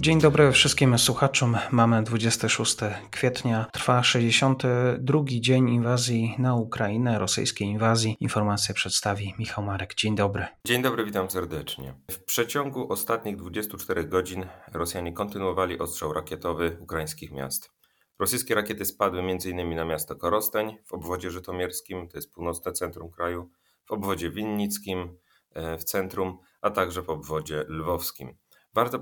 Dzień dobry wszystkim słuchaczom. Mamy 26 kwietnia. Trwa 62 dzień inwazji na Ukrainę, rosyjskiej inwazji. Informacje przedstawi Michał Marek. Dzień dobry. Dzień dobry, witam serdecznie. W przeciągu ostatnich 24 godzin Rosjanie kontynuowali ostrzał rakietowy ukraińskich miast. Rosyjskie rakiety spadły m.in. na miasto Korosteń w obwodzie żytomierskim, to jest północne centrum kraju, w obwodzie winnickim e, w centrum, a także w obwodzie lwowskim. Warto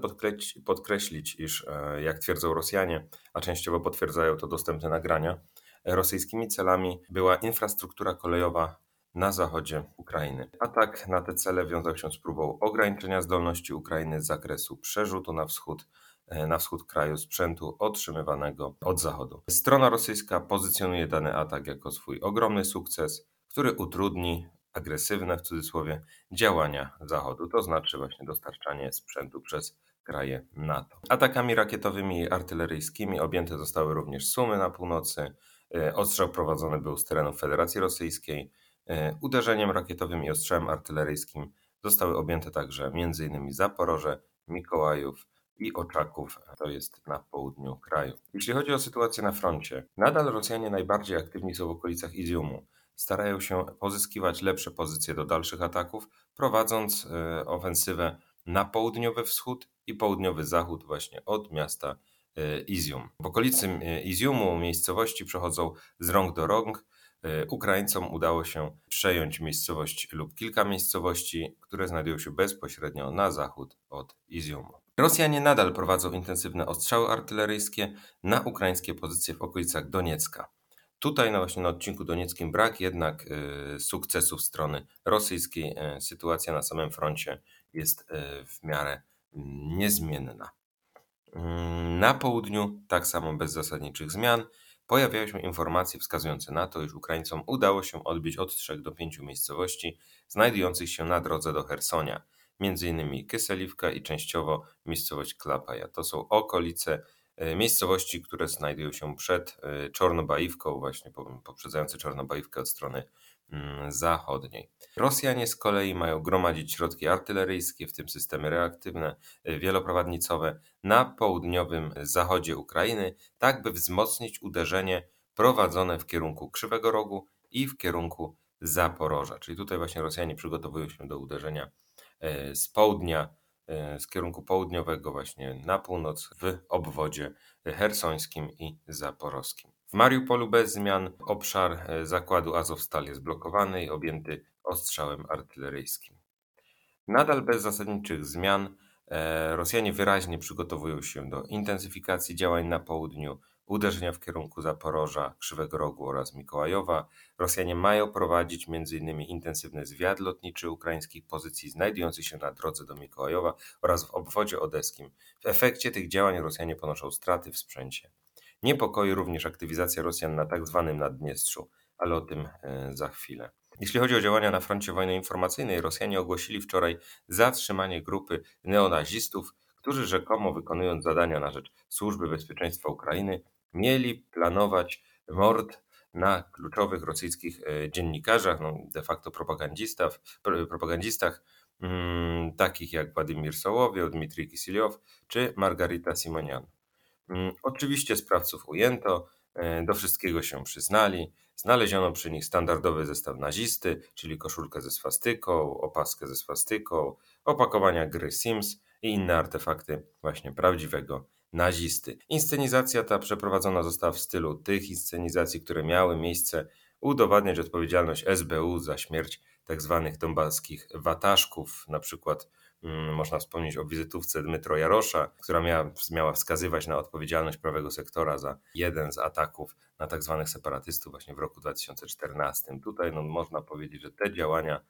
podkreślić, iż, e, jak twierdzą Rosjanie, a częściowo potwierdzają to dostępne nagrania, rosyjskimi celami była infrastruktura kolejowa na zachodzie Ukrainy. Atak na te cele wiązał się z próbą ograniczenia zdolności Ukrainy z zakresu przerzutu na wschód e, na wschód kraju sprzętu otrzymywanego od zachodu. Strona rosyjska pozycjonuje dany atak jako swój ogromny sukces, który utrudni agresywne w cudzysłowie działania Zachodu, to znaczy właśnie dostarczanie sprzętu przez kraje NATO. Atakami rakietowymi i artyleryjskimi objęte zostały również Sumy na północy. E, ostrzał prowadzony był z terenów Federacji Rosyjskiej. E, uderzeniem rakietowym i ostrzałem artyleryjskim zostały objęte także m.in. Zaporoże, Mikołajów, i Oczaków, to jest na południu kraju. Jeśli chodzi o sytuację na froncie, nadal Rosjanie najbardziej aktywni są w okolicach Iziumu starają się pozyskiwać lepsze pozycje do dalszych ataków, prowadząc e, ofensywę na południowy wschód i południowy zachód właśnie od miasta e, Izium. W okolicy e, Iziumu miejscowości przechodzą z rąk do rąk. Ukraińcom udało się przejąć miejscowość lub kilka miejscowości, które znajdują się bezpośrednio na zachód od Iziumu. Rosjanie nadal prowadzą intensywne ostrzały artyleryjskie na ukraińskie pozycje w okolicach Doniecka. Tutaj no właśnie na odcinku donieckim brak jednak y, sukcesów strony rosyjskiej. Y, sytuacja na samym froncie jest y, w miarę niezmienna. Mm, na południu tak samo bez zasadniczych zmian. Pojawiają się informacje wskazujące na to, iż Ukraińcom udało się odbić od 3 do 5 miejscowości znajdujących się na drodze do Hersonia, m.in. Kyseliwka i częściowo miejscowość Klapaja. To są okolice miejscowości, które znajdują się przed e, Czornobajówką, właśnie poprzedzające Czornobajówkę od strony mm, zachodniej. Rosjanie z kolei mają gromadzić środki artyleryjskie, w tym systemy reaktywne, e, wieloprowadnicowe na południowym zachodzie Ukrainy, tak by wzmocnić uderzenie prowadzone w kierunku Krzywego Rogu i w kierunku Zaporoża. Czyli tutaj właśnie Rosjanie przygotowują się do uderzenia z południa E, z kierunku południowego właśnie na północ w obwodzie hersońskim i zaporowskim. W Mariupolu bez zmian obszar e, zakładu Azowstal jest blokowany i objęty ostrzałem artyleryjskim. Nadal bez zasadniczych zmian e, Rosjanie wyraźnie przygotowują się do intensyfikacji działań na południu, uderzenia w kierunku Zaporoża, Krzywego Rogu oraz Mikołajowa. Rosjanie mają prowadzić m.in. intensywny zwiad lotniczy ukraińskich pozycji znajdujących się na drodze do Mikołajowa oraz w obwodzie odeskim. W efekcie tych działań Rosjanie ponoszą straty w sprzęcie. Niepokoi również aktywizacja Rosjan na tzw. Tak Naddniestrzu, ale o tym e, za chwilę. Jeśli chodzi o działania na froncie wojny informacyjnej, Rosjanie ogłosili wczoraj zatrzymanie grupy neonazistów, którzy rzekomo wykonując zadania na rzecz Służby Bezpieczeństwa Ukrainy, mieli planować mord na kluczowych rosyjskich e, dziennikarzach, no de facto propagandistach, propagandistach mm, takich jak Władimir Sołowiew, Dmitrij Kisiliow czy Margarita Simonian. Mm, oczywiście sprawców ujęto, e, do wszystkiego się przyznali. Znaleziono przy nich standardowy zestaw nazisty, czyli koszulkę ze swastyką, opaskę ze swastyką, opakowania gry Sims i inne artefakty właśnie prawdziwego nazisty. Inscenizacja ta przeprowadzona została w stylu tych inscenizacji, które miały miejsce udowadniać odpowiedzialność SBU za śmierć tzw. Tak donbaskich wataszków, na przykład mm, można wspomnieć o wizytówce Dmytro Jarosza, która miała, miała wskazywać na odpowiedzialność prawego sektora za jeden z ataków na tzw. Tak separatystów właśnie w roku 2014. Tutaj no, można powiedzieć, że te działania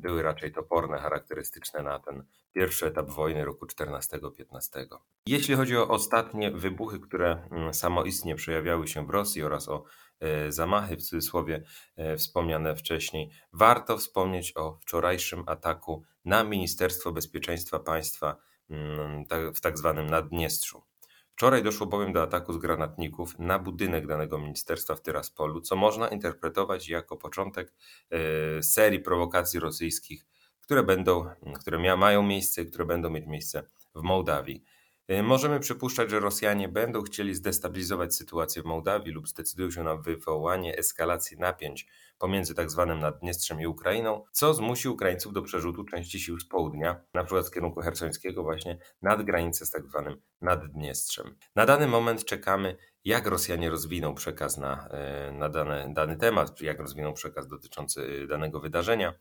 były raczej toporne, charakterystyczne na ten pierwszy etap wojny roku 14-15. Jeśli chodzi o ostatnie wybuchy, które mm, samoistnie przejawiały się w Rosji oraz o e, zamachy, w cudzysłowie e, wspomniane wcześniej, warto wspomnieć o wczorajszym ataku na Ministerstwo Bezpieczeństwa Państwa mm, w tak zwanym Naddniestrzu. Wczoraj doszło bowiem do ataku z granatników na budynek danego ministerstwa w Tyraspolu, co można interpretować jako początek e, serii prowokacji rosyjskich, które będą, które mają miejsce, które będą mieć miejsce w Mołdawii. E, możemy przypuszczać, że Rosjanie będą chcieli zdestabilizować sytuację w Mołdawii lub zdecydują się na wywołanie eskalacji napięć pomiędzy tzw. Tak Naddniestrzem i Ukrainą, co zmusi Ukraińców do przerzutu części sił z południa, przykład z kierunku hersońskiego właśnie nad granicę z tzw. Tak Naddniestrzem. Na dany moment czekamy, jak Rosjanie rozwiną przekaz na, e, na dane, dany temat, jak rozwiną przekaz dotyczący e, danego wydarzenia.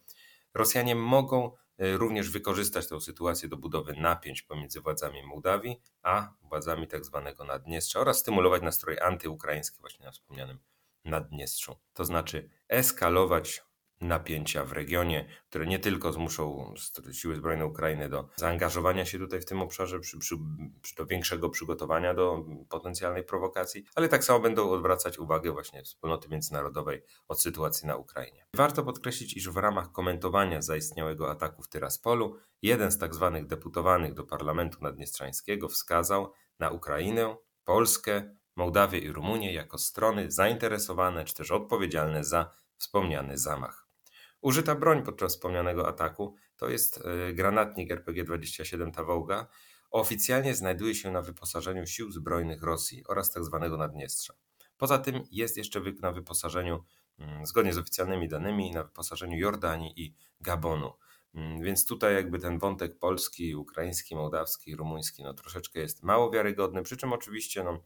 Rosjanie mogą również wykorzystać tę sytuację do budowy napięć pomiędzy władzami Mołdawii a władzami. Tak Naddniestrza oraz stymulować nastroje antyukraińskie właśnie na wspomnianym Naddniestrzu. To znaczy eskalować napięcia w regionie, które nie tylko zmuszą siły zbrojne Ukrainy do zaangażowania się tutaj w tym obszarze, przy, przy, do większego przygotowania do potencjalnej prowokacji, ale tak samo będą odwracać uwagę właśnie wspólnoty międzynarodowej od sytuacji na Ukrainie. Warto podkreślić, iż w ramach komentowania zaistniałego ataku w Tyraspolu, jeden z tak zwanych deputowanych do Parlamentu Naddniestrzańskiego wskazał na Ukrainę, Polskę, Mołdawię i Rumunię jako strony zainteresowane czy też odpowiedzialne za wspomniany zamach. Użyta broń podczas wspomnianego ataku to jest e, granatnik RPG-27 Tawołga. Oficjalnie znajduje się na wyposażeniu sił zbrojnych Rosji oraz tzw. Tak Naddniestrza. Poza tym jest jeszcze na wyposażeniu, mm, zgodnie z oficjalnymi danymi, na wyposażeniu Jordanii i Gabonu. Mm, więc tutaj jakby ten wątek polski, ukraiński, mołdawski, rumuński no troszeczkę jest mało wiarygodny, przy czym oczywiście no,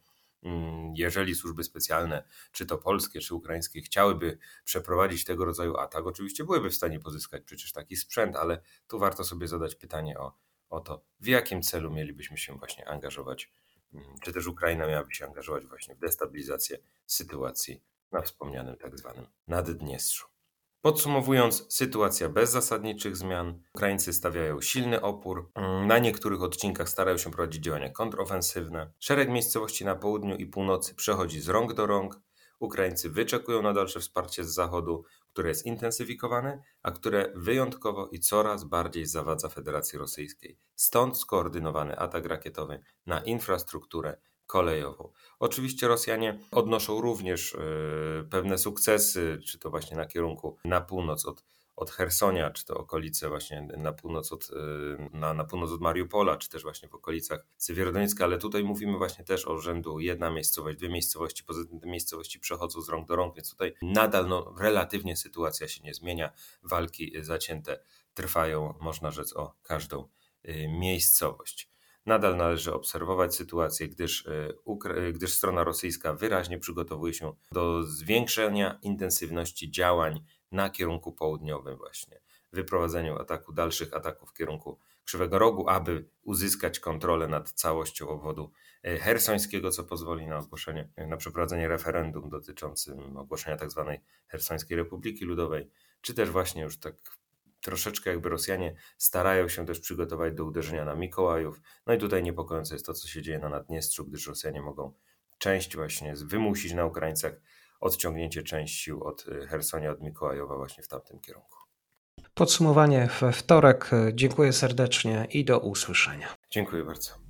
jeżeli służby specjalne, czy to polskie, czy ukraińskie, chciałyby przeprowadzić tego rodzaju atak, oczywiście byłyby w stanie pozyskać przecież taki sprzęt, ale tu warto sobie zadać pytanie o, o to, w jakim celu mielibyśmy się właśnie angażować, mm, czy też Ukraina miałaby się angażować właśnie w destabilizację sytuacji na wspomnianym tak zwanym Naddniestrzu. Podsumowując, sytuacja bez zasadniczych zmian. Ukraińcy stawiają silny opór. Na niektórych odcinkach starają się prowadzić działania kontrofensywne. Szereg miejscowości na południu i północy przechodzi z rąk do rąk. Ukraińcy wyczekują na dalsze wsparcie z zachodu, które jest intensyfikowane, a które wyjątkowo i coraz bardziej zawadza Federacji Rosyjskiej. Stąd skoordynowany atak rakietowy na infrastrukturę kolejową. Oczywiście Rosjanie odnoszą również e, pewne sukcesy, czy to właśnie na kierunku na północ od, od Hersonia, czy to okolice właśnie na północ od, e, na, na północ od Mariupola, czy też właśnie w okolicach Sywierodoniecka, ale tutaj mówimy właśnie też o rzędu jedna miejscowość, dwie miejscowości, poza tym te miejscowości przechodzą z rąk do rąk, więc tutaj nadal no, relatywnie sytuacja się nie zmienia, walki zacięte trwają, można rzec, o każdą e, miejscowość. Nadal należy obserwować sytuację, gdyż, e, e, gdyż strona rosyjska wyraźnie przygotowuje się do zwiększenia intensywności działań na kierunku południowym właśnie. Wyprowadzeniu ataku, dalszych ataków w kierunku Krzywego Rogu, aby uzyskać kontrolę nad całością obwodu e, hersońskiego, co pozwoli na ogłoszenie, na przeprowadzenie referendum dotyczącym ogłoszenia tzw. Tak Hersońskiej Republiki Ludowej, czy też właśnie już tak troszeczkę jakby Rosjanie starają się też przygotować do uderzenia na Mikołajów. No i tutaj niepokojące jest to, co się dzieje na Naddniestrzu, gdyż Rosjanie mogą część właśnie wymusić na Ukraińcach odciągnięcie część sił od y, Hersonia, od Mikołajowa właśnie w tamtym kierunku. Podsumowanie we wtorek. Dziękuję serdecznie i do usłyszenia. Dziękuję bardzo.